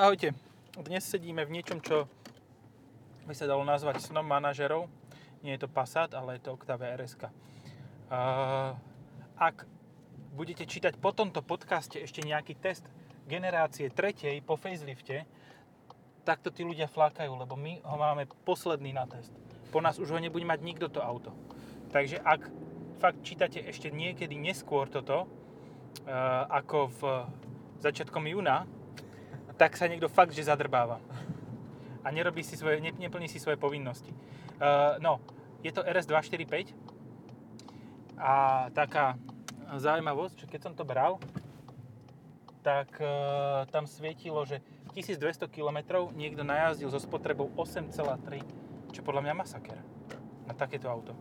Ahojte. Dnes sedíme v niečom, čo by sa dalo nazvať snom manažerov. Nie je to Passat, ale je to Octavia RS. Uh, ak budete čítať po tomto podcaste ešte nejaký test generácie tretej po facelifte, tak to tí ľudia flákajú, lebo my ho máme posledný na test. Po nás už ho nebude mať nikto to auto. Takže ak fakt čítate ešte niekedy neskôr toto, uh, ako v začiatkom júna, tak sa niekto fakt, že zadrbáva. A nerobí si svoje, neplní si svoje povinnosti. Uh, no, je to RS245 a taká zaujímavosť, že keď som to bral, tak uh, tam svietilo, že 1200 km niekto najazdil so spotrebou 8,3, čo podľa mňa masaker na takéto auto.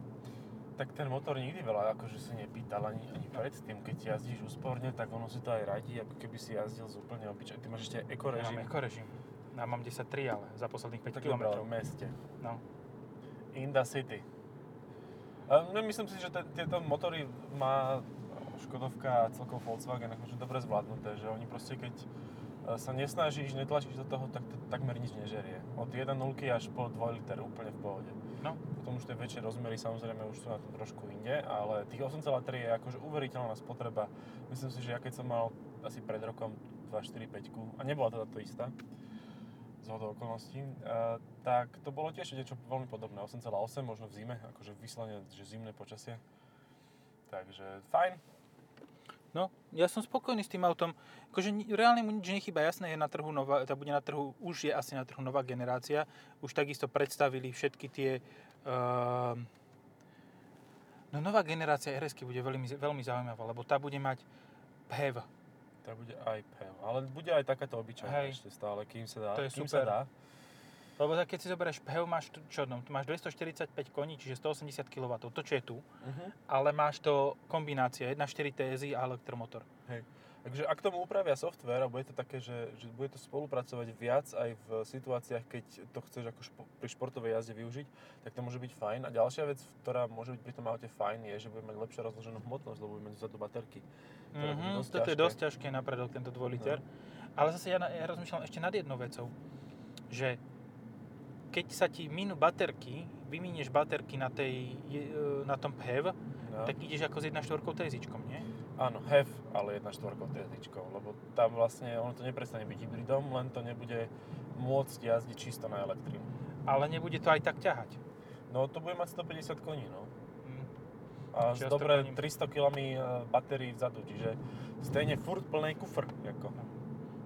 Tak ten motor nikdy veľa akože si nepýtal ani, ani predtým, keď jazdíš úsporne, tak ono si to aj radí, ako keby si jazdil z úplne obyčaj. Ty máš ešte ekorežim. Ja mám ekorežim. Ja mám 10.3, ale za posledných 5 Tak km. v meste. No. In the city. No, myslím si, že tieto motory má Škodovka a celkovo Volkswagen akože dobre zvládnuté, že oni proste keď e, sa nesnažíš, netlačíš do toho, tak to takmer nič nežerie. Od 1.0 až po 2 liter úplne v pohode. No. Potom už tie väčšie rozmery samozrejme už sú na tom trošku inde, ale tých 8,3 je akože uveriteľná spotreba. Myslím si, že ja keď som mal asi pred rokom 245 a nebola teda to istá, z okolností, uh, tak to bolo tiež niečo veľmi podobné. 8,8 možno v zime, akože vyslane, že zimné počasie. Takže fajn. No, ja som spokojný s tým autom. Akože reálne mu nič nechýba. Jasné, je na trhu nová, tá bude na trhu, už je asi na trhu nová generácia. Už takisto predstavili všetky tie... Uh, no nová generácia rs bude veľmi, veľmi zaujímavá, lebo tá bude mať PHEV. To bude aj PHEV, ale bude aj takáto obyčajná Hej. ešte stále, kým sa dá. To je kým super. Sa dá. Lebo keď si zoberieš PHEV, máš čo, no, máš 245 koní, čiže 180 kW, to čo je tu, Uh-huh. ale máš to kombinácia 1.4 TSI a elektromotor. Hej. Takže ak tomu upravia software a bude to také, že, že bude to spolupracovať viac aj v situáciách, keď to chceš ako špo, pri športovej jazde využiť, tak to môže byť fajn. A ďalšia vec, ktorá môže byť pri tom aute fajn, je, že bude mať lepšie rozloženú hmotnosť, lebo bude mať vzadu baterky. Mhm, dosť toto je ťažké. dosť ťažké na predok, tento 2 liter. Ale zase ja, ja rozmýšľam ešte nad jednou vecou, že keď sa ti minú baterky, vyminieš baterky na, tej, e, na tom PHEV, No. tak ideš ako s 1.4 TSIčkom, nie? Áno, HEV, ale 1.4 TSIčkou, lebo tam vlastne ono to neprestane byť hybridom, len to nebude môcť jazdiť čisto na elektrínu. Ale nebude to aj tak ťahať. No to bude mať 150 koní, no. Mm. A s Čiže dobre aspoň- 300 kg batérií vzadu, čiže stejne furt plný kufr, ako.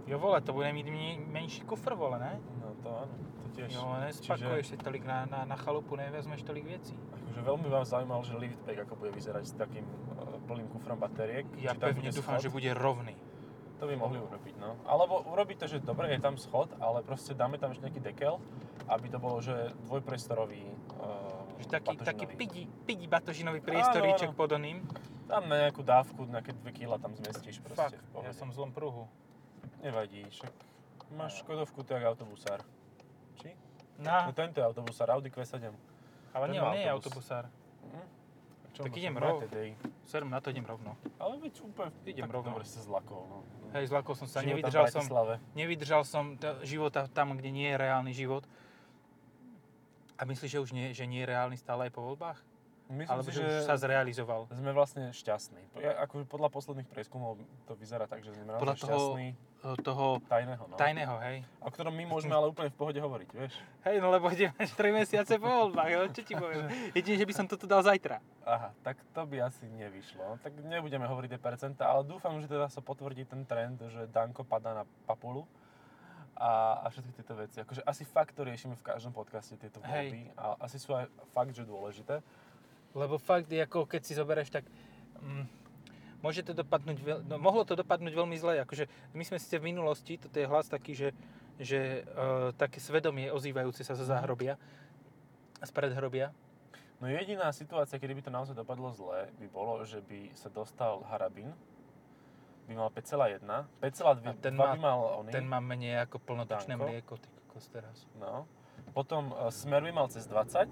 Jo vole, to bude mít men- menší kufr, vole, ne? No to áno, tiež. Jo, nespakuješ si tolik na, na, na chalupu, nevezmeš tolik vecí. Akože veľmi vám zaujímalo, že liftback ako bude vyzerať s takým uh, plným kufrom batériek. Ja pevne dúfam, schod. že bude rovný. To by mohli urobiť, no. Alebo urobiť to, že dobre, je tam schod, ale proste dáme tam ešte nejaký dekel, aby to bolo, že dvojpriestorový uh, Že taký, taký batožinový. pidi, pidi batožinový priestoríček áno. pod oným. Tam na nejakú dávku, nejaké 2 kg tam zmestíš proste Fakt, ja som v zlom pruhu. Nevadí, však máš Škodovku, jak autobusár. Či? Na, No tento je autobusár, Audi Q7. ale nie, on nie je autobus. autobusár. Hm? Čo Tak idem má rov. TDI. Serem, na to idem rovno. Ale veď úplne Idem tak rovno. dobre si sa zlakol. No. Hej, zlakol som sa, Život nevydržal som, nevydržal som t- života tam, kde nie je reálny život. A myslíš, že už nie, že nie je reálny stále aj po voľbách? Myslím Alebo si, že už sa zrealizoval? sme vlastne šťastní. Ja, akože podľa posledných prieskumov to vyzerá tak, že sme Podľa toho- šťastní. E, Toho Tajného, no. tajného, hej? O ktorom my môžeme ale úplne v pohode hovoriť, vieš. Hej, no lebo ideme 3 mesiace po voľbách, no čo ti poviem? Jedine, že by som toto dal zajtra. Aha, tak to by asi nevyšlo. Tak nebudeme hovoriť tie percentá, ale dúfam, že teda sa potvrdí ten trend, že Danko padá na papulu a, a všetky tieto veci. Akože asi fakt to riešime v každom podcaste, tieto Hej. voľby. A asi sú aj fakt, že dôležité. Lebo fakt, ako keď si zoberieš, tak mm, môže to dopadnúť, veľ, no, mohlo to dopadnúť veľmi zle. Akože my sme síce v minulosti, toto je hlas taký, že, že uh, také svedomie ozývajúce sa zo záhrobia, z predhrobia. No jediná situácia, kedy by to naozaj dopadlo zle, by bolo, že by sa dostal Harabin, by mal 5,1, 5,2 A ten má- by mal oný, Ten má menej ako plnotočné mlieko, ty kokos teraz. no. Potom e, Smer by mal cez 20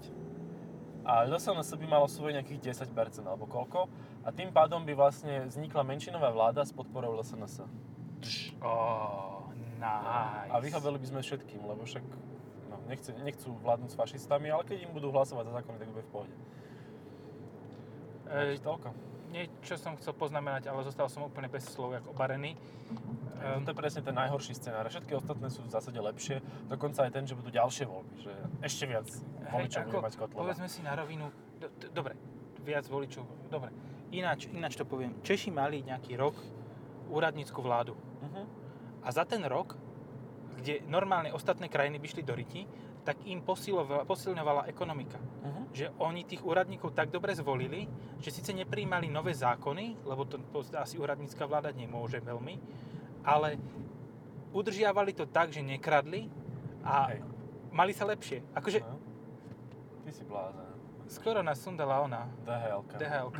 a LSNS by malo svoje nejakých 10% alebo koľko a tým pádom by vlastne vznikla menšinová vláda s podporou LSNS. Nice. A vyhoveli by sme všetkým, lebo však no, nechce, nechcú vládnuť s fašistami, ale keď im budú hlasovať za zákony, tak bude v pohode. E, toľko. niečo som chcel poznamenať, ale zostal som úplne bez slov, jak obarený. Um, to je presne ten najhorší scenár. Všetky ostatné sú v zásade lepšie. Dokonca aj ten, že budú ďalšie voľby. Že ešte viac voličov bude mať Kotleba. povedzme si na rovinu, do, do, dobre, viac voličov, dobre. Ináč, ináč to poviem. Češi mali nejaký rok úradnícku vládu. Uh-huh. A za ten rok, kde normálne ostatné krajiny by šli do riti, tak im posilovala, posilňovala ekonomika. Uh-huh. Že oni tých úradníkov tak dobre zvolili, že síce nepríjmali nové zákony, lebo to, to asi úradnícka vláda nemôže veľmi, ale udržiavali to tak, že nekradli a Hej. mali sa lepšie. Akože No. Ty si blázen. skoro nás sundala ona, DHL-ka. dhl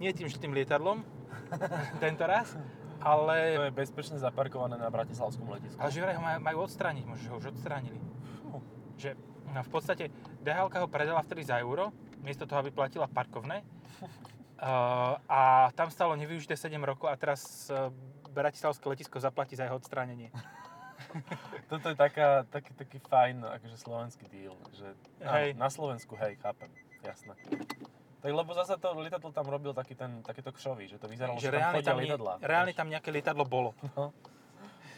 Nie tým, tým lietadlom, tento raz, To ale, je bezpečne zaparkované na Bratislavskom letisku. ale že vraj ho majú, majú odstrániť, možno, že ho už odstránili. Fú. Že no, v podstate dhl ho predala vtedy za euro, miesto toho, aby platila parkovné. Uh, a tam stalo nevyužité 7 rokov a teraz uh, Bratislavské letisko zaplatí za jeho odstránenie. Toto je taká, taký, taký fajn akože slovenský deal. Že, Hej. Áno, na Slovensku, hej, chápem. Jasné. Tak lebo zasa to lietadlo tam robil taký ten, takéto kšový, že to vyzeralo, že že tam chodia lietadlá. reálne tam nejaké lietadlo bolo.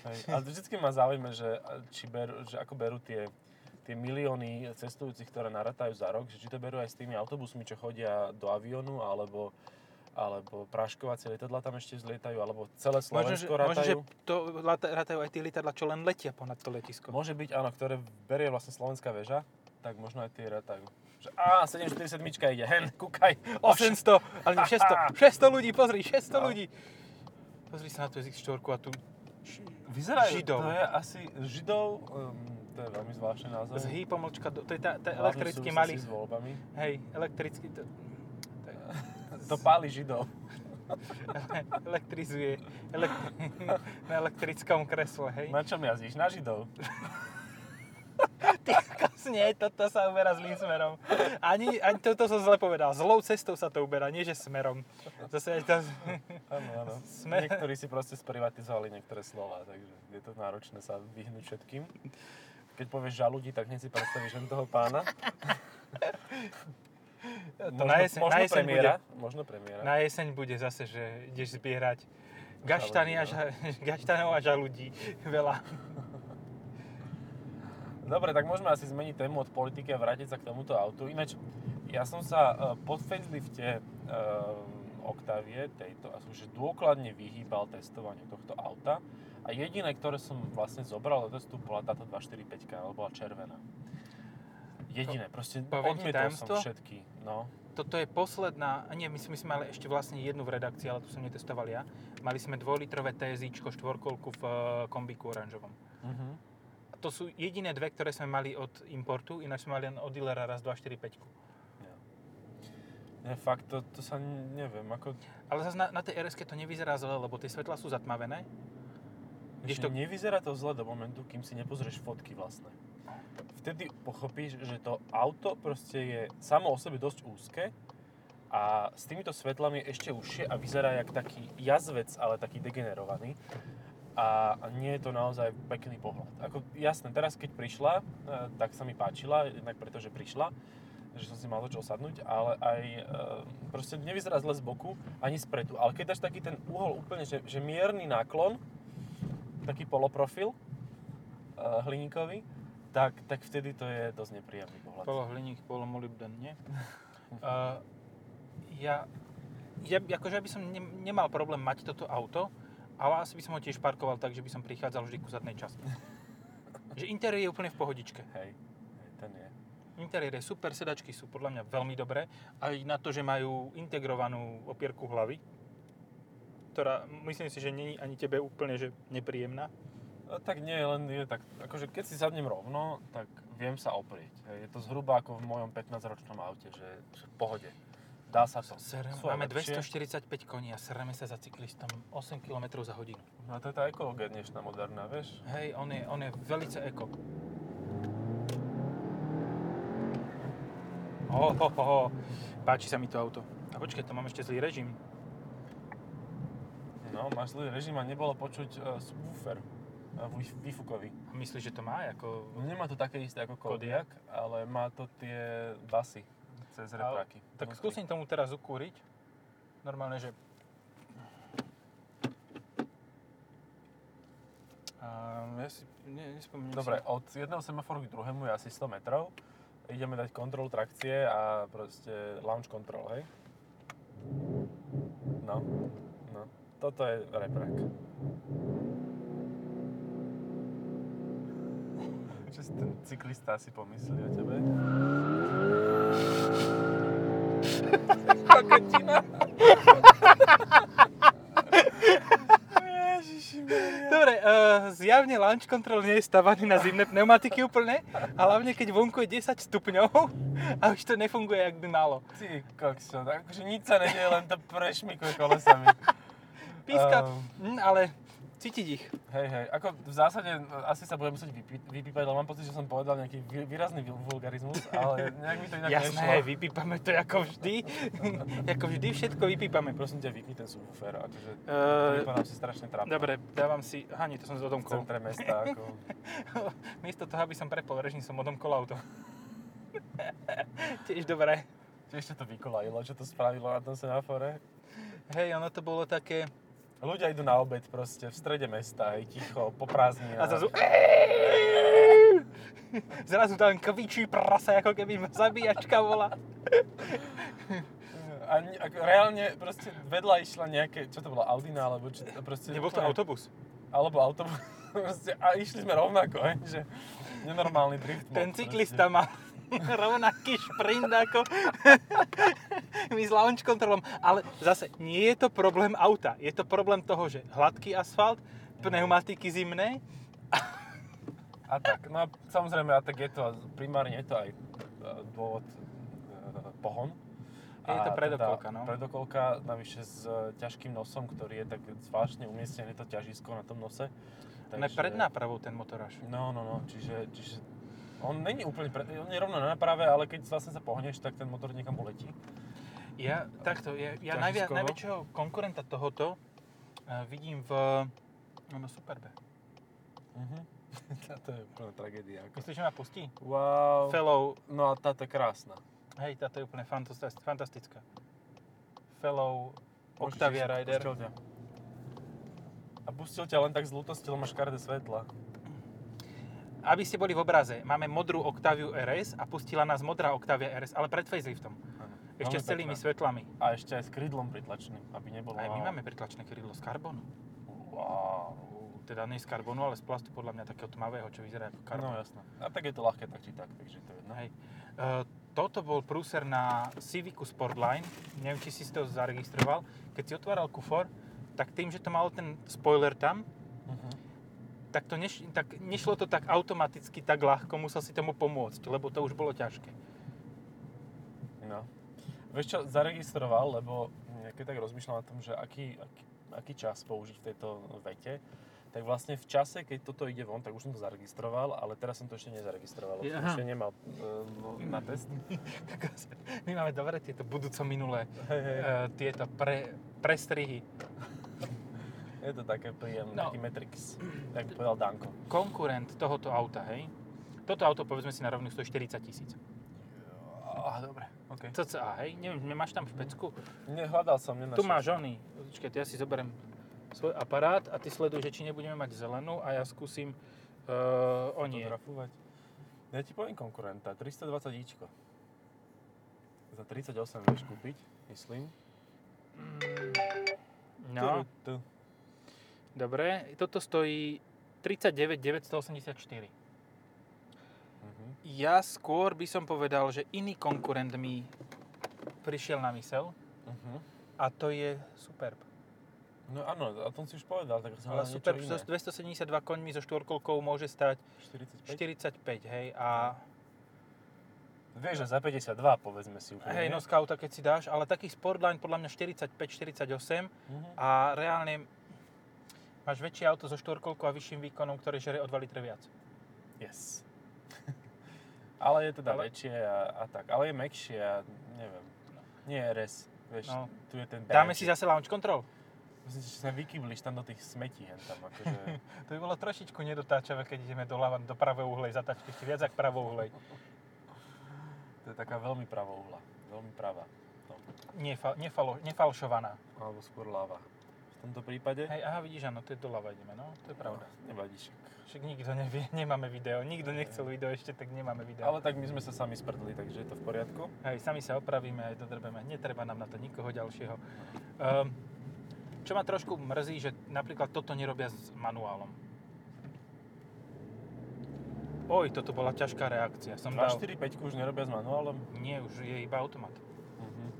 Hej. A vždycky ma zaujíma, že, či berú, že ako berú tie, tie milióny cestujúcich, ktoré naratajú za rok, že či to berú aj s tými autobusmi, čo chodia do aviónu, alebo alebo práškovacie lietadla tam ešte vzlietajú, alebo celé Možno, že, Slovensko možno, že to ratajú aj tie lietadla, čo len letia ponad to letisko. Môže byť, áno, ktoré berie vlastne slovenská väža, tak možno aj tie ratajú. Že, á, 747 ide, hen, kúkaj, 800, ale 600, 600 ľudí, pozri, 600 No. ľudí. Pozri sa na tú X4 a tu Vyzerajú, Židov. to je asi Židov, um, to je veľmi zvláštne názov. z hý pomlčka, to je tá, tá elektrický malý, s voľbami. hej, elektrický, to, To páli Židov. elektrizuje, elektri, na elektrickom kresle, hej. Na čom jazdíš? Na Židov. Ty nie, toto sa uberá zlým smerom. Ani, ani toto som zle povedal, zlou cestou sa to uberá, nie že smerom. Zase aj to... Áno, áno. Sme- Niektorí si proste sprivatizovali niektoré slova, takže je to náročné sa vyhnúť všetkým. Keď povieš žaludí, tak hneď si predstavíš len toho pána. To možno, na jeseň, možno na jeseň premiéra. Možno premiéra. Na jeseň bude zase, že ideš zbierať gaštany a, ža, gaštanov a žaludí. Veľa. Dobre, tak môžeme asi zmeniť tému od politiky a vrátiť sa k tomuto autu. Ináč, ja som sa uh, po facelifte uh, Octavie tejto, a som že dôkladne vyhýbal testovaniu tohto auta. A jediné, ktoré som vlastne zobral do testu, bola táto 245, ale bola červená. Jediné, proste poviem ti odmietol som všetky. No. Toto je posledná, nie, my, sme- mali ešte vlastne jednu v redakcii, ale tu som netestoval ja. Mali sme dvojlitrové TSIčko, štvorkolku v eh, kombíku oranžovom. Uh-huh. To sú jediné dve, ktoré sme mali od importu, ináč sme mali len od dealera raz 245. Nie, fakt, to, to sa neviem, ako... Ale zase na, na tej rs to nevyzerá zle, lebo tie svetlá sú zatmavené. Ešte Kdežto- nevyzerá to zle do momentu, kým si nepozrieš fotky vlastné. Vtedy pochopíš, že to auto proste je samo o sebe dosť úzke a s týmito svetlami je ešte užšie a vyzerá jak taký jazvec, ale taký degenerovaný. A nie je to naozaj pekný pohľad. Ako, jasné, teraz keď prišla, e, tak sa mi páčila, jednak preto, prišla, že som si mal do čoho sadnúť, ale aj e, proste nevyzerá zle z boku, ani spredu. Ale keď dáš taký ten uhol úplne, že, že mierny náklon, taký poloprofil uh, hliníkový, tak, tak vtedy to je dosť nepríjemný pohľad. Polo hliník, polo molybden, nie? uh, ja, ja, akože by som ne, nemal problém mať toto auto, ale asi by som ho tiež parkoval tak, že by som prichádzal vždy ku zadnej časti. že interiér je úplne v pohodičke. Hej, hej, ten je. Interiér je super, sedačky sú podľa mňa veľmi dobré. Aj na to, že majú integrovanú opierku hlavy, ktorá myslím si, že není ani tebe úplne že nepríjemná. No, tak nie, len je tak, akože keď si sadnem rovno, tak viem sa oprieť. Je to zhruba ako v mojom 15-ročnom aute, že, že v pohode. Dá sa to. Serem, máme lepšie. 245 koní a sereme sa za cyklistom 8 km za hodinu. No to je tá ekológia dnešná moderná, vieš? Hej, on je, on je velice eko. Oh, ho, ho, ho. Páči sa mi to auto. A počkaj, to mám ešte zlý režim. No, máš zlý režim a nebolo počuť uh, subwoofer. Výfukový. Myslíš, že to má ako... No, Nemá to také isté ako? Kodiaq, ale má to tie basy cez Ale- repráky. Tak vnútri. skúsim tomu teraz ukúriť. Normálne, že... A ja si ne, nespomeniem Dobre, si. od jedného semaforu k druhému je asi 100 metrov. Ideme dať kontrolu trakcie a proste launch control, hej? No, no. Toto je reprák. Čo si ten cyklista si pomyslí o tebe? Kokotina. Dobre, uh, zjavne launch control nie je stavaný na zimné pneumatiky úplne, a hlavne keď vonku je 10 stupňov a už to nefunguje, jak by malo. Ty kokso, akože nič sa nedieje, len to prešmikuje kolesami. Píska, mm, ale cítiť ich. Hej, hej, ako v zásade e, asi sa budem musieť vypí, vypípať, lebo mám pocit, že som povedal nejaký vý- výrazný vul- vulgarizmus, ale nejak mi to inak Jasné, nešlo. vypípame to ako vždy. ako vždy všetko vypípame. Prosím ťa, vypni ten subwoofer, akože Uh, si strašne trápne. dobre, dávam si... Aha, nie, to som z V centre mesta, ako... Miesto toho, aby som prepol režim, som odomkol auto. Tiež dobré. Tiež to vykolajilo, čo to spravilo na tom semafore. Hej, ono to bolo také... Ľudia idú na obed proste v strede mesta, aj ticho, po prázdninách. A zrazu... Zrazu tam kvičí prasa, ako keby zabíjačka bola. A ako reálne proste vedľa išla nejaké, čo to bolo, Audina, alebo čo, proste... Nebol to autobus. Alebo autobus. Proste, a išli sme rovnako, hej, že nenormálny drift. Ten cyklista má rovnaký šprint ako my s launch kontrolom. Ale zase, nie je to problém auta. Je to problém toho, že hladký asfalt, pneumatiky zimné. A tak, no a samozrejme, a tak je to, primárne je to aj e, dôvod e, pohon. Je to predokolka, no. Predokolka, navyše s e, ťažkým nosom, ktorý je tak zvláštne umiestnené to ťažisko na tom nose. Ne pred nápravou ten motoráž. No, no, no, čiže, čiže on není úplne, pre, on je rovno na náprave, ale keď vlastne sa pohneš, tak ten motor niekam uletí. Ja, takto, ja, ja najviac, najväčšieho konkurenta tohoto uh, vidím v no, Superbe. Mhm. to je úplná tragédia. Ako. Myslíš, že ma pustí? Wow. Fellow, No a táto je krásna. hej, táto je úplne fantastická. fantastická. Fellow Octavia Rider. pustil ťa. A pustil ťa len tak z lútosti, lebo máš škaredé svetla. Aby ste boli v obraze, máme modrú Octaviu RS a pustila nás modrá Octavia RS, ale pred faceliftom. Áno. Ešte s celými pekná. svetlami. A ešte aj s krydlom pritlačným, aby nebolo... Aj my máme pritlačné krydlo z karbonu. Wow. Teda nie z karbonu, ale z plastu podľa mňa takého tmavého, čo vyzerá ako No karbon. jasné. A tak je to ľahké tak či tak, takže to je jedno. Hej. Uh, toto bol prúser na Civicu Sportline. Neviem, či si to zaregistroval. Keď si otváral kufor, tak tým, že to malo ten spoiler tam, Uh-huh. Tak, to neš, tak nešlo to tak automaticky, tak ľahko, musel si tomu pomôcť, lebo to už bolo ťažké. No. Vieš čo, zaregistroval, lebo keď tak rozmýšľam o tom, že aký, aký, aký čas použiť v tejto vete, tak vlastne v čase, keď toto ide von, tak už som to zaregistroval, ale teraz som to ešte nezaregistroval, lebo ešte nemal uh, na test. My máme dobre tieto budúco minulé Hej, hej. uh, tieto pre, prestrihy. Je to také príjemné, No. taký Matrix, tak povedal Danko. Konkurent tohoto auta, hej? Toto auto povedzme si na rovných 140 tisíc. Á, dobre, OK. CCA, hej? Neviem, nemáš tam špecku? Nehľadal som, nenašiel. Tu máš oný. Počkaj, ja si zoberiem svoj aparát a ty sleduj, že či nebudeme mať zelenú a ja skúsim uh, o nie. Ja ti poviem konkurenta, 320 ičko. Za 38 vieš kúpiť, myslím. No, Tu, tu. Dobre. Toto stojí 39 984. Mhm. Ja skôr by som povedal, že iný konkurent mi prišiel na mysel Mhm. a to je Superb. No áno, a tom si už povedal, tak som Ale niečo so iné. 272 koňmi so štvorkolkou môže stať 45? 45, hej, a Vieš, že za 52 povedzme si úplne. hej, no Scouta keď si dáš, ale taký Sportline podľa mňa 45-48 Mhm. a reálne máš väčšie auto so štvorkolkou a vyšším výkonom, ktoré žere o 2 litre viac. Yes. ale je teda Ale- väčšie a, a tak. Ale je mekšie a neviem. Nie je RS. Vieš, No. tu je ten Dáme badge. si zase launch control? Myslím že sa vykybliš tam do tých smetí hen tam, akože... To by bolo trošičku nedotáčavé, keď ideme doľava do pravej uhlej zatačky, ešte viac ako pravou uhlej. to je taká veľmi pravouhla, veľmi pravá. No. Nefa, nefalo, nefalšovaná. Alebo skôr láva. Tomto prípade... Hej, aha, vidíš, áno, to je doľava ideme, no, to je pravda. No, nevadí však. Však nikto nevie, nemáme video, nikto nechcel video ešte, tak nemáme video. Ale tak my sme sa sami sprdli, takže je to v poriadku. Hej, sami sa opravíme aj dodrbeme, netreba nám na to nikoho ďalšieho. Um, čo ma trošku mrzí, že napríklad toto nerobia s manuálom. Oj, toto bola ťažká reakcia. Som 2, dal... 4, 5 už nerobia s manuálom. Nie, už je iba automat. Uh-huh.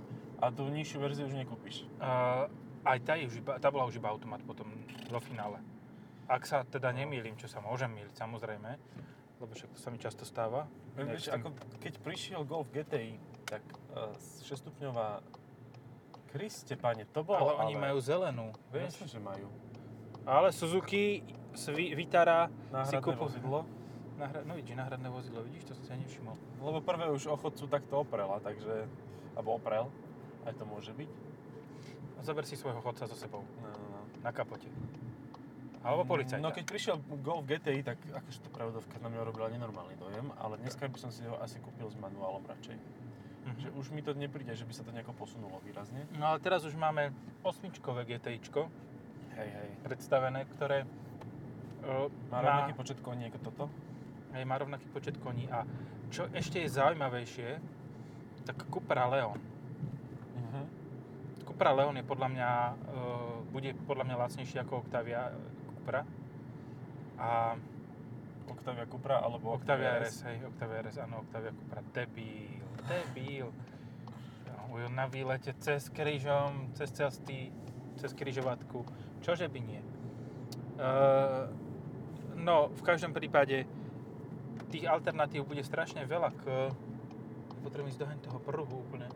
A tú nižšiu verziu už nekúpiš. Uh, aj tá, je už iba, tá bola už iba automat potom vo finále. Ak sa teda nemýlim, čo sa môžem mýliť samozrejme, lebo však to sa mi často stáva. Vieš, ako keď prišiel Golf GTI, tak uh, 6-stupňová Kriste, pane, to bolo ale oni majú zelenú, vieš? Že majú. Ale Suzuki Vi- Vitara si Náhradné kúpu... vozidlo. Nahra... No vidíš, náhradné vozidlo, vidíš, to som si ani nevšimol. Lebo prvé už ochotcu takto oprela, takže... Alebo oprel. Aj to môže byť. Zober si svojho chodca so sebou, No, no, no. na kapote. Alebo policajta. No keď prišiel Golf GTI, tak akože to prevodovka na mňa robila nenormálny dojem, ale dneska by som si ho asi kúpil s manuálom radšej. Mhm. Že už mi to nepríde, že by sa to nejako posunulo výrazne. No ale teraz už máme osmičkové GTIčko Hej, hej. predstavené, ktoré uh, Má rovnaký počet koní ako toto? hej, má rovnaký počet koní a čo ešte je zaujímavejšie, tak Cupra Leon. Cupra Leon je podľa mňa, uh, bude podľa mňa lacnejší ako Octavia Cupra. A Octavia Cupra alebo Octavia RS, hej, Octavia RS, áno, Octavia Cupra. Debil, debil. Ujo na výlete cez krížom, cez cesty, cez križovatku. Čože by nie? Uh, no, v každom prípade tých alternatív bude strašne veľa k... Potrebujem ísť doheň toho pruhu úplne.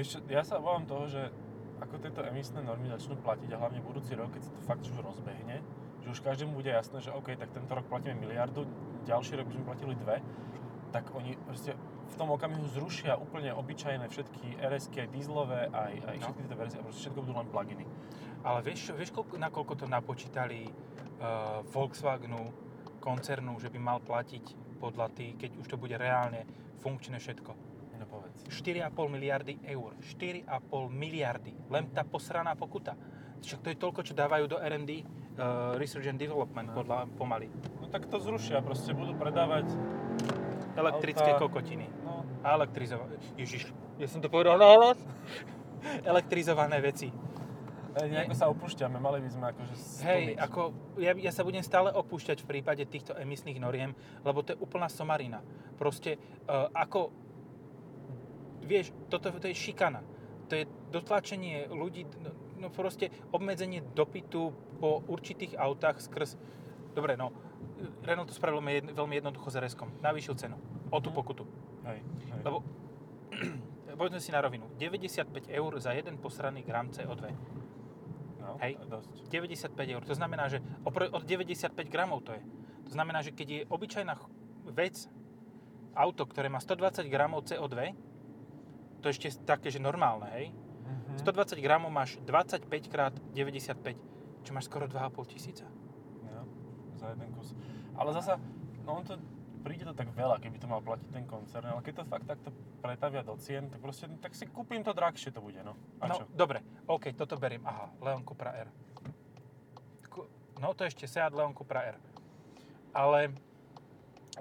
Vieš čo, ja sa obávam toho, že ako tieto emisné normy začnú platiť a hlavne budúci rok, keď sa to fakt už rozbehne, že už každému bude jasné, že OK, tak tento rok platíme miliardu, ďalší rok by sme platili dve, tak oni proste v tom okamihu zrušia úplne obyčajné všetky RSky, aj dieselové, aj, aj No. všetky tieto verzie proste všetko budú len pluginy. Ale vieš, vieš koľko, nakoľko to napočítali uh, Volkswagenu, koncernu, že by mal platiť podľa tý, keď už to bude reálne funkčné všetko. No povedz. 4,5 miliardy eur. 4,5 miliardy. Len tá posraná pokuta. Však to je toľko, čo dávajú do R&D, uh, Research and Development, No. podľa pomaly. No tak to zrušia, proste budú predávať, Elektrické Auta. kokotiny. no, A elektrizované. Ježiš, ja som to povedal nahlas. Elektrizované veci. e, nejako sa opúšťame, mali by sme akože Hej, stlmiť. ako ja, ja sa budem stále opúšťať v prípade týchto emisných noriem, lebo to je úplná somarina. Proste uh, ako, vieš, toto to je šikana. To je dotlačenie ľudí, no, no proste obmedzenie dopytu po určitých autách skrz... Dobre, no, Renault to spravil veľmi jedn- veľmi jednoducho s rs Navýšil cenu. O tú Mhm. pokutu. Hej, hej. Lebo, povedzme si na rovinu, 95 eur za jeden posraný gram CO2. no, hej. dosť. 95 eur. To znamená, že opr- od 95 gramov to je. To znamená, že keď je obyčajná vec, auto, ktoré má 120 gramov CO2, to je ešte také, že normálne, hej? Mhm. 120 gramov máš 25 krát 95, čo máš skoro 2,5 tisíca. Jo, za jeden kus. Ale zasa, no on to, príde to tak veľa, keby to mal platiť ten koncern, ale keď to fakt takto pretavia do cien, tak proste, tak si kúpim to drahšie to bude, no. A no, čo? dobre, OK, toto beriem. Aha, Leon Cupra R. No to ešte Seat Leon Cupra R. Ale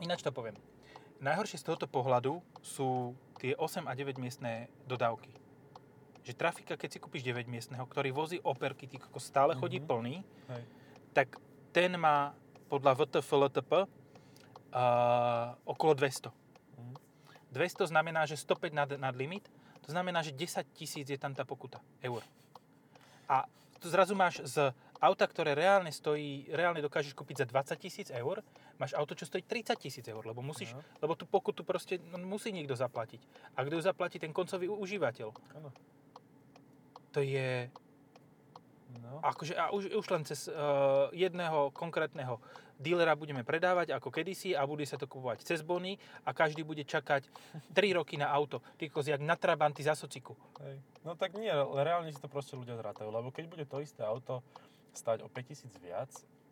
ináč to poviem. Najhoršie z tohoto pohľadu sú tie 8 a 9 miestné dodávky. Že trafika, keď si kúpiš 9 miestneho, ktorý vozí operky, ty kokos stále chodí Mhm. plný, Hej. tak ten má podľa VTF LTP uh, okolo 200. Mhm. 200 znamená, že 105 nad, nad limit, to znamená, že 10 tisíc je tam tá pokuta, eur. A tu zrazu máš z auta, ktoré reálne stojí, reálne dokážeš kúpiť za 20 tisíc eur, máš auto, čo stojí 30 tisíc eur, lebo musíš, No. lebo tú pokutu proste no, musí niekto zaplatiť. A kto ju zaplatí, ten koncový užívateľ. Áno. To je... No. Akože a už, už len cez uh, jedného konkrétneho dílera budeme predávať ako kedysi a bude sa to kupovať cez bony a každý bude čakať 3 roky na auto. Ty jak na Trabanty za sociku. Hej. No tak nie, reálne si to proste ľudia zrátajú, lebo keď bude to isté auto stať o 5000 viac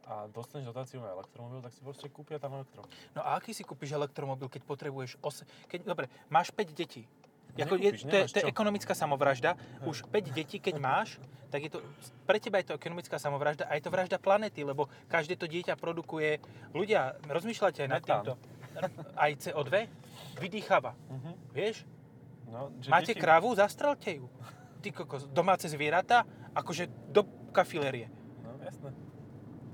a dostaneš dotáciu na elektromobil, tak si proste kúpia tam elektromobil. No a aký si kúpiš elektromobil, keď potrebuješ 8... Keď, dobre, máš 5 detí. Jako je, to, je, to je ekonomická samovražda. Už 5 detí, keď máš, tak je to, pre teba je to ekonomická samovražda a je to vražda planety, lebo každé to dieťa produkuje... Ľudia, rozmýšľate aj nad týmto. Aj CO2 vydýchava. Mhm. Vieš? No, že Máte deti- kravu? Zastrelte ju. Ty kokos, domáce zvieratá, akože do kafilérie. No jasné.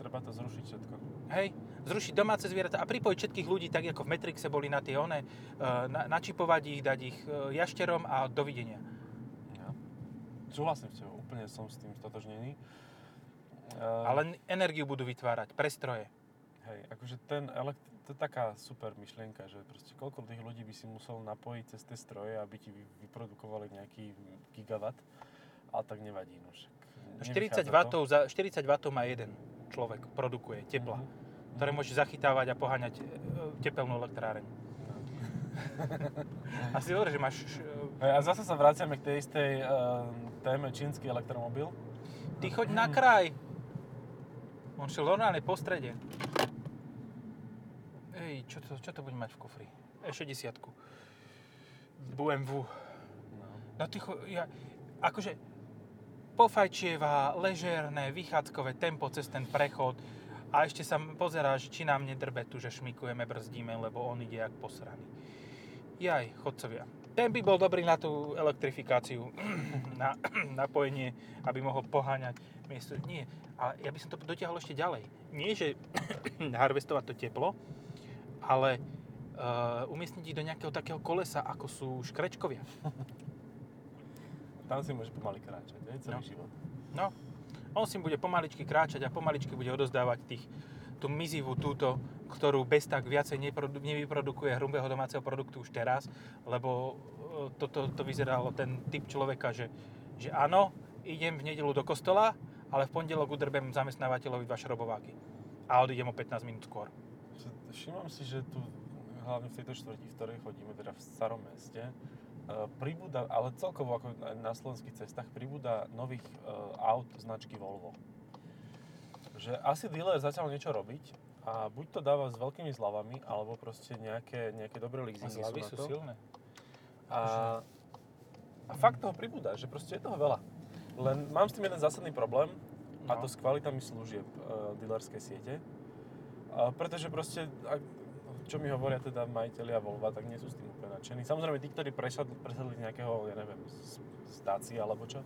Treba to zrušiť všetko. Hej, zrušiť domáce zvieratá a pripojiť všetkých ľudí, tak ako v Matrixe boli na tie one, e, na, načipovať ich, dať ich e, jašterom a dovidenia. Ja. Súhlasím s tebou, úplne som s tým stotožnený. Uh, Ale energiu budú vytvárať, prestroje. Hej, akože ten elekt- to je taká super myšlienka, že proste koľko tých ľudí by si musel napojiť cez tie stroje, aby ti vy- vyprodukovali nejaký gigawatt, ale tak nevadí, no však. 40 nevychádza W, za, 40 W má jeden človek, produkuje tepla, Mhm. ktoré môže zachytávať a poháňať e, tepelnú elektráreň. A si hovorí, že máš... e, a zase sa vraciame k tej istej uh, téme čínsky elektromobil. Ty choď na kraj. On šiel normálne po strede. Ej, čo to, čo to bude mať v kufri? E60. BMW. No. No ty cho, ja, akože pofajčieva, ležérne, vychádzkové tempo cez ten prechod a ešte sa pozeráš, či nám nedrbe tu, že šmikujeme, brzdíme, lebo on ide jak posraný. Jaj, chodcovia. Ten by bol dobrý na tú elektrifikáciu, na napojenie, aby mohol poháňať miesto. Nie, ale ja by som to dotiahol ešte ďalej. Nie, že harvestovať to teplo, ale uh, umiestniť ich do nejakého takého kolesa, ako sú škrečkovia. Tam si môžeš pomaly kráčať, hej, celý No. život. No, on si bude pomaličky kráčať a pomaličky bude odozdávať tých, tú mizivú túto, ktorú bez tak viacej neprodu, nevyprodukuje hrubého domáceho produktu už teraz, lebo e, toto to, vyzeralo ten typ človeka, že, že áno, idem v nedelu do kostola, ale v pondelok udrbem zamestnávateľovi dva šrobováky. A odídem o 15 minút skôr. Všimám si, že tu, hlavne v tejto štvrti, v ktorej chodíme, teda v starom meste, pribúda, ale celkovo ako na slovenských cestách, pribúda nových uh, aut značky Volvo. Že asi dealer začal niečo robiť a buď to dáva s veľkými zľavami, alebo proste nejaké, nejaké dobré A leasingy sú sú na to. silné. A, a fakt toho pribúda, že proste je toho veľa. Len mám s tým jeden zásadný problém, a No. to s kvalitami služieb uh, dealerskej siete. Uh, pretože proste, ak, čo mi hovoria teda majiteľia Volva, tak nie sú s tým úplne nadšení. Samozrejme, tí, ktorí presadli, presadli z nejakého, ja neviem, Dacia alebo čo,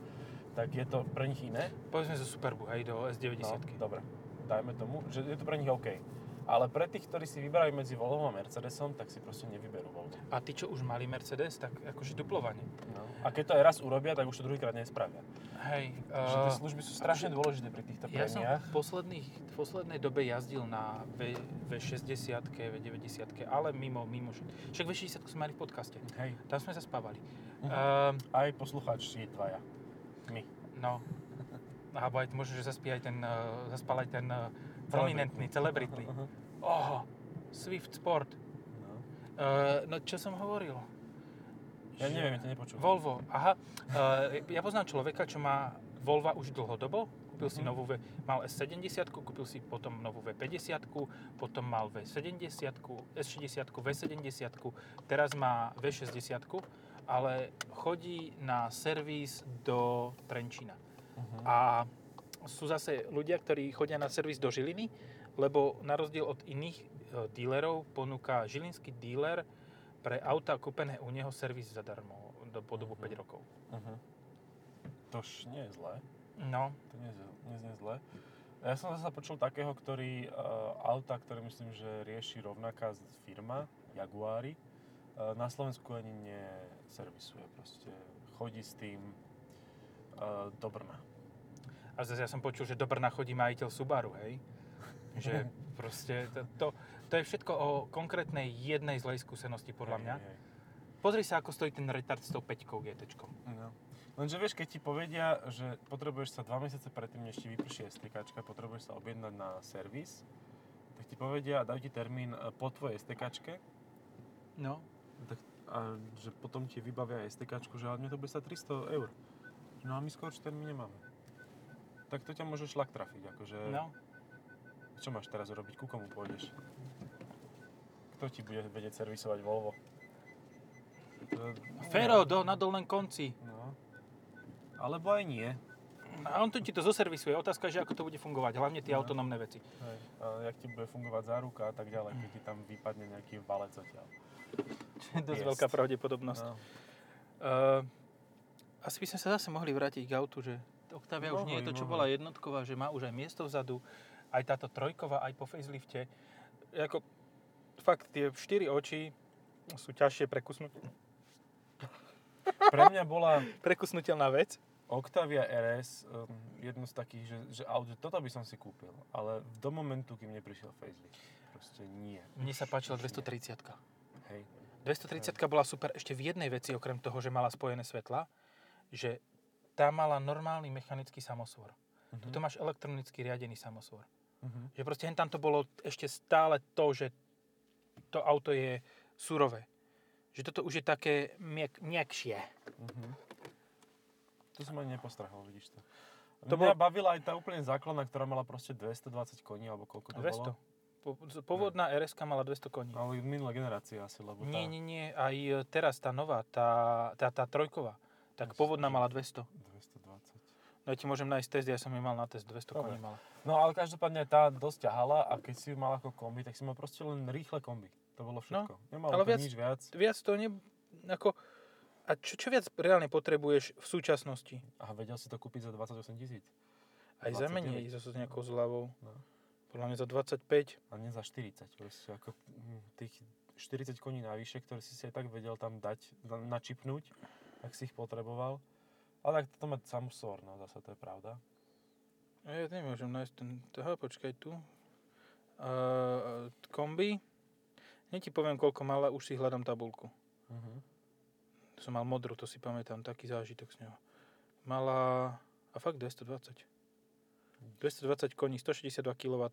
tak je to pre nich iné. Povedzme zo Superbu, hej, do S90. No, dobre, dajme tomu, že je to pre nich OK. Ale pre tých, ktorí si vyberajú medzi Volvom a Mercedesom, tak si proste nevyberú Volvo. A tí, čo už mali Mercedes, tak akože duplovanie. No. A keď to aj raz urobia, tak už to druhýkrát nespravia. Hej, Že tie eh, služby sú strašne dôležité pri týchto Ja som v, posledných, v poslednej dobe jazdil na v, V60, V90, ale mimo, mimo. Však V60 sme mali v podcaste. Hej, Tam sme zaspávali. Mhm. Ehm, aj poslucháči dvaja. My. no, alebo aj možno, že zaspí aj ten, uh, zaspal aj ten uh, prominentný, celebritný. Aha, aha. Oh, Swift Sport. No. Uh, no čo som hovoril? Ja neviem, ja to nepočúvam. Volvo, aha. Uh, ja poznám človeka, čo má Volva už dlhodobo. Kúpil si Mhm. novú V, mal S70, kúpil si potom novú V50, potom mal V70, S60, V70, teraz má V60, ale chodí na servis do Trenčína. Uh-huh. A sú zase ľudia, ktorí chodia na servis do Žiliny, lebo na rozdiel od iných e, dílerov ponúka žilinský díler pre auta kúpené u neho servis zadarmo do, po dobu Mhm. 5 rokov. Uh-huh. Tož nie je zlé. No, To nie, je- neznie zle. Ja som zase počul takého, ktorý uh, auta, ktoré myslím, že rieši rovnaká firma, Jaguari, uh, na Slovensku ani neservisuje. Proste chodí s tým uh, do Brna. A zase ja som počul, že do Brna chodí majiteľ Subaru, hej? Že proste to, to, to je všetko o konkrétnej jednej zlej skúsenosti podľa mňa. hej, hej. Pozri sa, ako stojí ten retard s tou 5 GT. No. Lenže vieš, keď ti povedia, že potrebuješ sa 2 mesiace predtým, než ti vyprší STK, potrebuješ sa objednať na servis, tak ti povedia, dajú ti termín e, po tvojej STK, No. tak, a že potom ti vybavia STK, že ale mne to bude sa 300 eur. No a my skôr termín nemáme. Tak to ťa môže šlak trafiť, akože... No. Čo máš teraz urobiť? Ku komu pôjdeš? Kto ti bude vedieť servisovať Volvo? To- Fero, do, na dolnom konci. No. Alebo aj nie. A on to ti to zoservisuje. Otázka je, že ako to bude fungovať. Hlavne tie No. autonómne veci. Hej. A jak ti bude fungovať záruka a tak ďalej, keď ti tam vypadne nejaký valec odtiaľ. Čo je dosť Jest. veľká pravdepodobnosť. No. Uh, asi by sme sa zase mohli vrátiť k autu, že Octavia už nie je to, čo bola jednotková, že má už aj miesto vzadu, aj táto trojková, aj po facelifte. Ako, fakt, tie štyri oči sú ťažšie prekusnúť, Pre mňa bola prekusnutelná vec. Octavia RS um, jedno z takých, že, že auto, toto by som si kúpil, ale do momentu, kým neprišiel facelift. Proste nie. Mne sa páčila 230 Hej. 230 bola super ešte v jednej veci, okrem toho, že mala spojené svetla, že tá mala normálny mechanický samosvor. Mhm. Tuto máš elektronicky riadený samosvor. Mhm. Že proste tam to bolo ešte stále to, že to auto je surové. Že toto už je také miek, miekšie. Mhm. To som ani nepostrahol, vidíš to. To Mňa bol- bavila aj tá úplne základná, ktorá mala proste 220 koní, alebo koľko to 200. bolo. Pôvodná RS mala 200 koní. Ale minulé generácie asi, lebo tá... Nie, nie, nie. Aj e, teraz tá nová, tá, tá, tá trojková, tak pôvodná mala 200. 220. No ja ti môžem nájsť test, ja som ju mal na test, 200 Dobre. koní mala. No ale každopádne tá dosť ťahala a keď si ju mal ako kombi, tak si mal proste len rýchle kombi. To bolo všetko. Nemalo ale viac- nič viac. Viac to ne... Ako, a čo, čo viac reálne potrebuješ v súčasnosti? A vedel si to kúpiť za 28 tisíc. Aj za 29. menej, zase s nejakou zľavou. No. Podľa mňa za 25. A nie za 40. Proste ako hm, tých 40 koní navyše, ktoré si si aj tak vedel tam dať, na- načipnúť, ak si ich potreboval. Ale tak toto má samosor, no zase to je pravda. A ja nemôžem nájsť ten... Aha, počkaj tu. Uh, kombi. Hneď ti poviem, koľko mala, už si hľadám tabulku. To som mal modrú, to si pamätám, taký zážitok z neho. Mala... A fakt 220. 220 koní, 162 kW.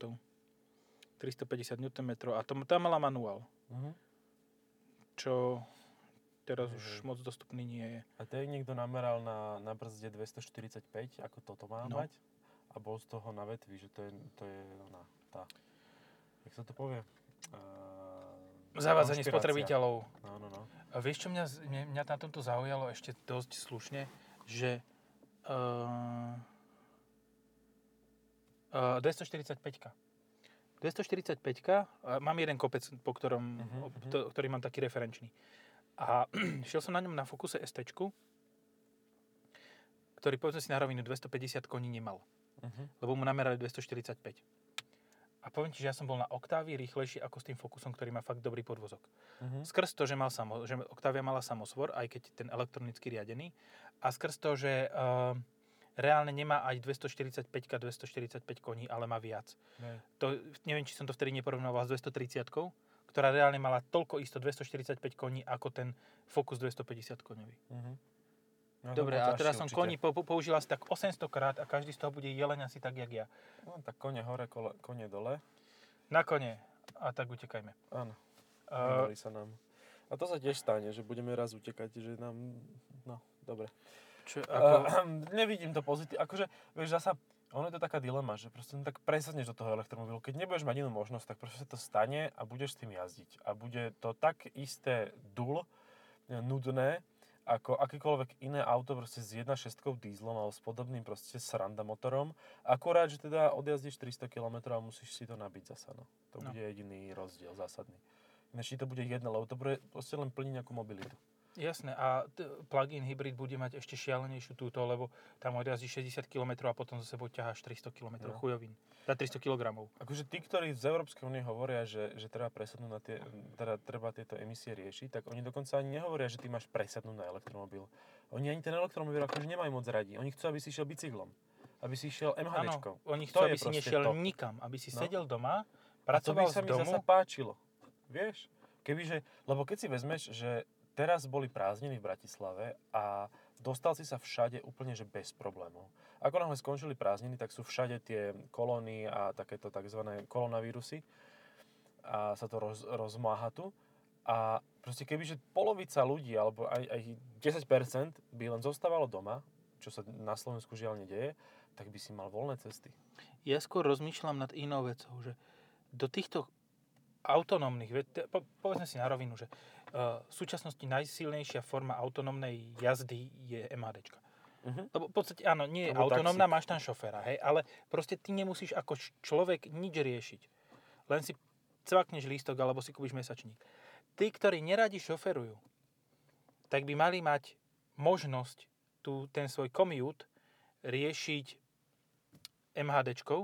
350 Nm a to, tá mala manuál, Mhm. čo teraz Hej, už moc dostupný nie je. A to je niekto nameral na, na brzde 245, ako toto má No. mať. A bol z toho na vetvi, že to je, to je ona, tá. Jak sa to povie? Uh, Zavádzanie spotrebiteľov. No, no, no. A vieš, čo mňa, mňa, na tomto zaujalo ešte dosť slušne, že uh, uh, 245 245 uh, mám jeden kopec, po ktorom, Mhm, uh mhm. to, ktorý mám taký referenčný. A šiel som na ňom na Focuse ST, ktorý povedzme si na rovinu 250 koní nemal, Uh-huh. lebo mu namerali 245. A poviem ti, že ja som bol na Octavii rýchlejší ako s tým Focusom, ktorý má fakt dobrý podvozok. Uh-huh. Skrz to, že, mal samo, že Octavia mala samosvor, aj keď ten elektronicky riadený, a skrz to, že uh, reálne nemá aj 245 245 koní, ale má viac. Hej. To, neviem, či som to vtedy neporovnával s 230 ktorá reálne mala toľko isto 245 koní ako ten Focus 250 koňový. Uh-huh. No, Dobre, a teraz som určite. po, po, použil asi tak 800 krát a každý z toho bude jeleň asi tak, jak ja. No, tak kone hore, kole, kone dole. Na kone. A tak utekajme. Áno, Uh, uh, sa nám. A to sa tiež stane, že budeme raz utekať, že nám... No, dobre. čo, Ako... ako, nevidím to pozitívne. Akože, vieš, zasa, ono je to taká dilema, že proste no, tak presadneš do toho elektromobilu. Keď nebudeš mať inú možnosť, tak proste sa to stane a budeš s tým jazdiť. A bude to tak isté dul, nudné, ako akékoľvek iné auto proste s 1.6 dízlom alebo s podobným proste sranda motorom. Akurát, že teda odjazdíš 300 km a musíš si to nabiť zasa, no. To No. bude jediný rozdiel zásadný. Ináč to bude jedno, lebo to bude proste len plniť nejakú mobilitu. Jasné, a t- plug-in hybrid bude mať ešte šialenejšiu túto, lebo tam odjazdí 60 km a potom za sebou ťaháš 300 km No. chujovín. Za 300 kg. Akože tí, ktorí z Európskej únie hovoria, že, že treba presadnúť na tie, teda treba tieto emisie riešiť, tak oni dokonca ani nehovoria, že ty máš presadnúť na elektromobil. Oni ani ten elektromobil akože nemajú moc radi. Oni chcú, aby si išiel bicyklom. Aby si išiel Áno, MHDčkou. oni To chcú, je aby si nešiel to. nikam, aby si No. sedel doma, A to pracoval by sa mi domu. zasa páčilo. Vieš? Kebyže, lebo keď si vezmeš, že teraz boli prázdniny v Bratislave a dostal si sa všade úplne, že bez problémov. Ako náhle skončili prázdniny, tak sú všade tie kolóny a takéto tzv. koronavírusy a sa to roz, rozmáha tu. A proste kebyže polovica ľudí, alebo aj, aj 10% by len zostávalo doma, čo sa na Slovensku žiaľ nedeje, tak by si mal voľné cesty. Ja skôr rozmýšľam nad inou vecou, že do týchto autonómnych, po, povedzme si na rovinu, že v súčasnosti najsilnejšia forma autonómnej jazdy je MHDčka. Uh-huh. Lebo v podstate áno, nie je Alebo autonómna, taxík. máš tam šoféra, hej, ale proste ty nemusíš ako človek nič riešiť. Len si cvakneš lístok alebo si kúpiš mesačník. Tí, ktorí neradi šoferujú, tak by mali mať možnosť tu, ten svoj commute riešiť MHDčkou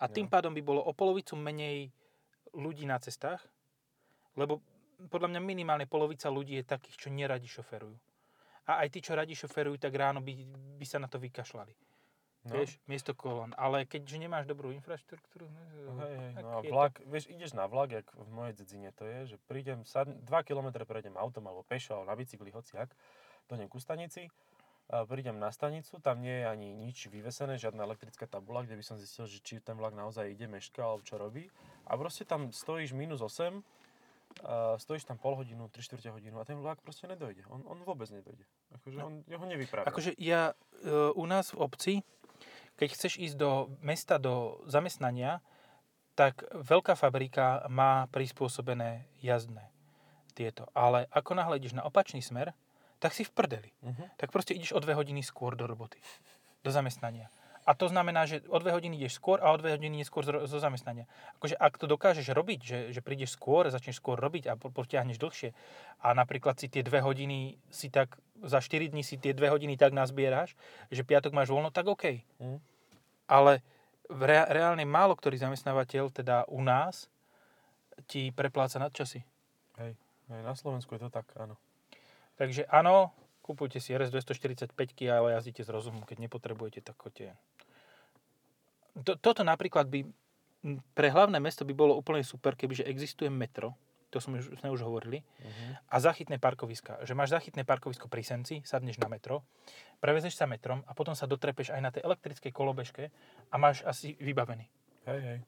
a tým No. pádom by bolo o polovicu menej ľudí na cestách, lebo podľa mňa minimálne polovica ľudí je takých, čo neradi šoferujú. A aj tí, čo radi šoferujú, tak ráno by, by sa na to vykašľali. No. Vieš, miesto kolón. Ale keďže nemáš dobrú infraštruktúru... no, Hej, hej, no a je to- vlak, vieš, ideš na vlak, jak v mojej dedzine to je, že prídem, sad, 2 km prejdem autom alebo pešo, alebo na bicykli, hociak, dojdem ku stanici, a prídem na stanicu, tam nie je ani nič vyvesené, žiadna elektrická tabula, kde by som zistil, že či ten vlak naozaj ide, meška, alebo čo robí. A proste tam stojíš minus 8, a stojíš tam pol hodinu, 3 čtvrte hodinu a ten vlak proste nedojde. On, on vôbec nedojde. Akože No. on, ho nevypravia. Akože ja e, u nás v obci, keď chceš ísť do mesta, do zamestnania, tak veľká fabrika má prispôsobené jazdné tieto. Ale ako náhle ideš na opačný smer, tak si v prdeli. Uh-huh. Tak proste ideš o dve hodiny skôr do roboty, do zamestnania. A to znamená, že o dve hodiny ideš skôr a o dve hodiny neskôr zo, zamestnania. Akože ak to dokážeš robiť, že, že prídeš skôr, začneš skôr robiť a po- potiahneš dlhšie a napríklad si tie dve hodiny si tak, za 4 dní si tie dve hodiny tak nazbieráš, že piatok máš voľno, tak OK. Mhm. Ale v rea- reálne málo ktorý zamestnávateľ, teda u nás, ti prepláca nadčasy. Hej, hej, na Slovensku je to tak, áno. Takže áno, kupujte si RS 245, ale jazdíte s rozumom. Keď nepotrebujete, tak choďte. To, toto napríklad by pre hlavné mesto by bolo úplne super, kebyže existuje metro, to sme už, sme už hovorili, Uh-huh. a zachytné parkoviska. Že máš zachytné parkovisko pri Senci, sadneš na metro, prevezeš sa metrom a potom sa dotrepeš aj na tej elektrickej kolobežke a máš asi vybavený. Hej, hej.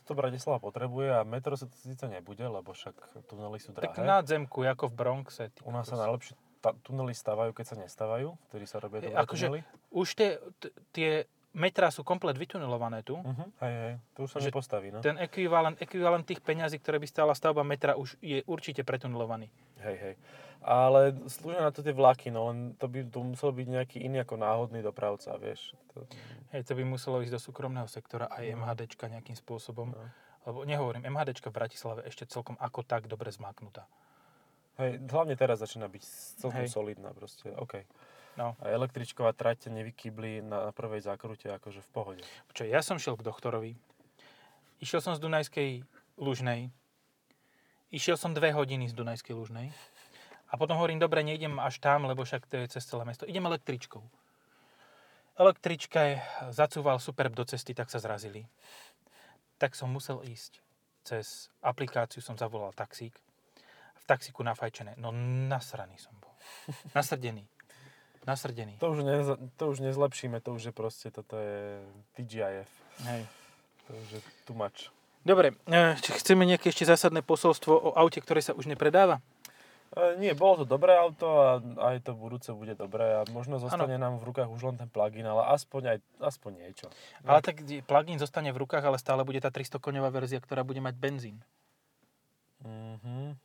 Toto Bratislava potrebuje a metro sa to síce nebude, lebo však tunely sú drahé. Tak na zemku, ako v Bronxe. U nás sa najlepšie ta- tunely stavajú, keď sa nestavajú, vtedy sa robia Hej, dobré akože- tunely. Už tie, t- tie metrá sú komplet vytunelované tu. Uh-huh. Hej, hej, to už sa Že nepostaví, no. Ten ekvivalent, ekvivalent tých peňazí, ktoré by stála stavba metra, už je určite pretunelovaný. Hej, hej. Ale slúžia na to tie vlaky, no len to by to musel byť nejaký iný ako náhodný dopravca, vieš. To, Hej, to by muselo ísť do súkromného sektora aj No. MHDčka nejakým spôsobom. no. Lebo nehovorím, MHDčka v Bratislave ešte celkom ako tak dobre zmáknutá. Hej, hlavne teraz začína byť celkom Hej. solidná proste, OK. No. A električková trať nevykybli na, na prvej zákrute akože v pohode. Čo, ja som šiel k doktorovi, išiel som z Dunajskej Lužnej, išiel som dve hodiny z Dunajskej Lužnej a potom hovorím, dobre, nejdem až tam, lebo však to je cez celé mesto. Idem električkou. Električka zacúval superb do cesty, tak sa zrazili. Tak som musel ísť cez aplikáciu, som zavolal taxík. V taxíku nafajčené. No nasraný som bol. Nasrdený. Nasrdený. To už, ne, to už nezlepšíme, to už je proste, toto je TGIF. Hej. To už je too much. Dobre, e, či chceme nejaké ešte zásadné posolstvo o aute, ktoré sa už nepredáva? E, nie, bolo to dobré auto a aj to budúce bude dobré a možno zostane nám v rukách už len ten plug-in, ale aspoň, aj, aspoň niečo. No. Ale tak plug-in zostane v rukách, ale stále bude tá 300 koňová verzia, ktorá bude mať benzín. Mhm.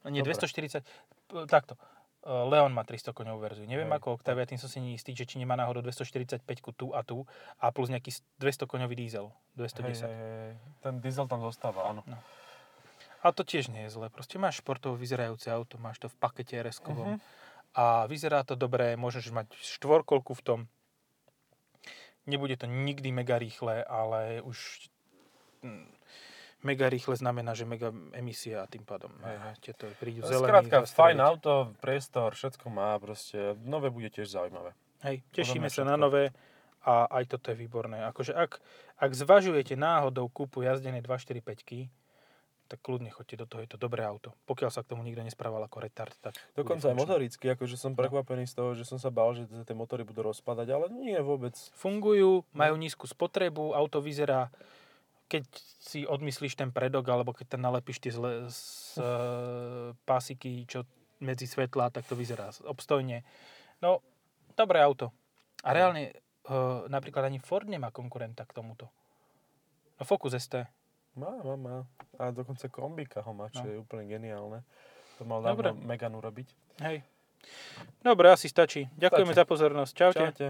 A Nie, Dobre. 240, p- takto. E, Leon má 300 koňovú verziu. Neviem Hej. ako Octavia, tým som si nie istý, že či nemá náhodou 245 tu a tu a plus nejaký s- 200 koňový diesel. 210. Hej, hej, hej. Ten diesel tam zostáva, áno. A to tiež nie je zle. Proste máš športovo vyzerajúce auto, máš to v pakete rs Mhm. a vyzerá to dobre, môžeš mať štvorkolku v tom. Nebude to nikdy mega rýchle, ale už mm, mega rýchle znamená, že mega emisia a tým pádom hej. tieto prídu No, zelený. Skrátka, fajn auto, priestor, všetko má, proste nové bude tiež zaujímavé. Hej, tešíme sa na nové a aj toto je výborné. Akože ak, ak zvažujete náhodou kúpu jazdenej 245 tak kľudne choďte do toho, je to dobré auto. Pokiaľ sa k tomu nikto nesprával ako retard, tak... Dokonca aj motoricky, akože som prekvapený z toho, že som sa bál, že tie motory budú rozpadať, ale nie vôbec. Fungujú, majú nízku spotrebu, auto vyzerá, keď si odmyslíš ten predok, alebo keď tam nalepíš tie zle, z, e, pásiky, čo medzi svetlá, tak to vyzerá obstojne. No, dobré auto. A reálne, e, napríklad ani Ford nemá konkurenta k tomuto. No Focus ST. Má, má, má. A dokonca kombika ho má, čo No. je úplne geniálne. To mal Dobre. dávno Megan urobiť. Hej. Dobre, asi stačí. Ďakujeme Stačí. za pozornosť. Čaute. Čaute.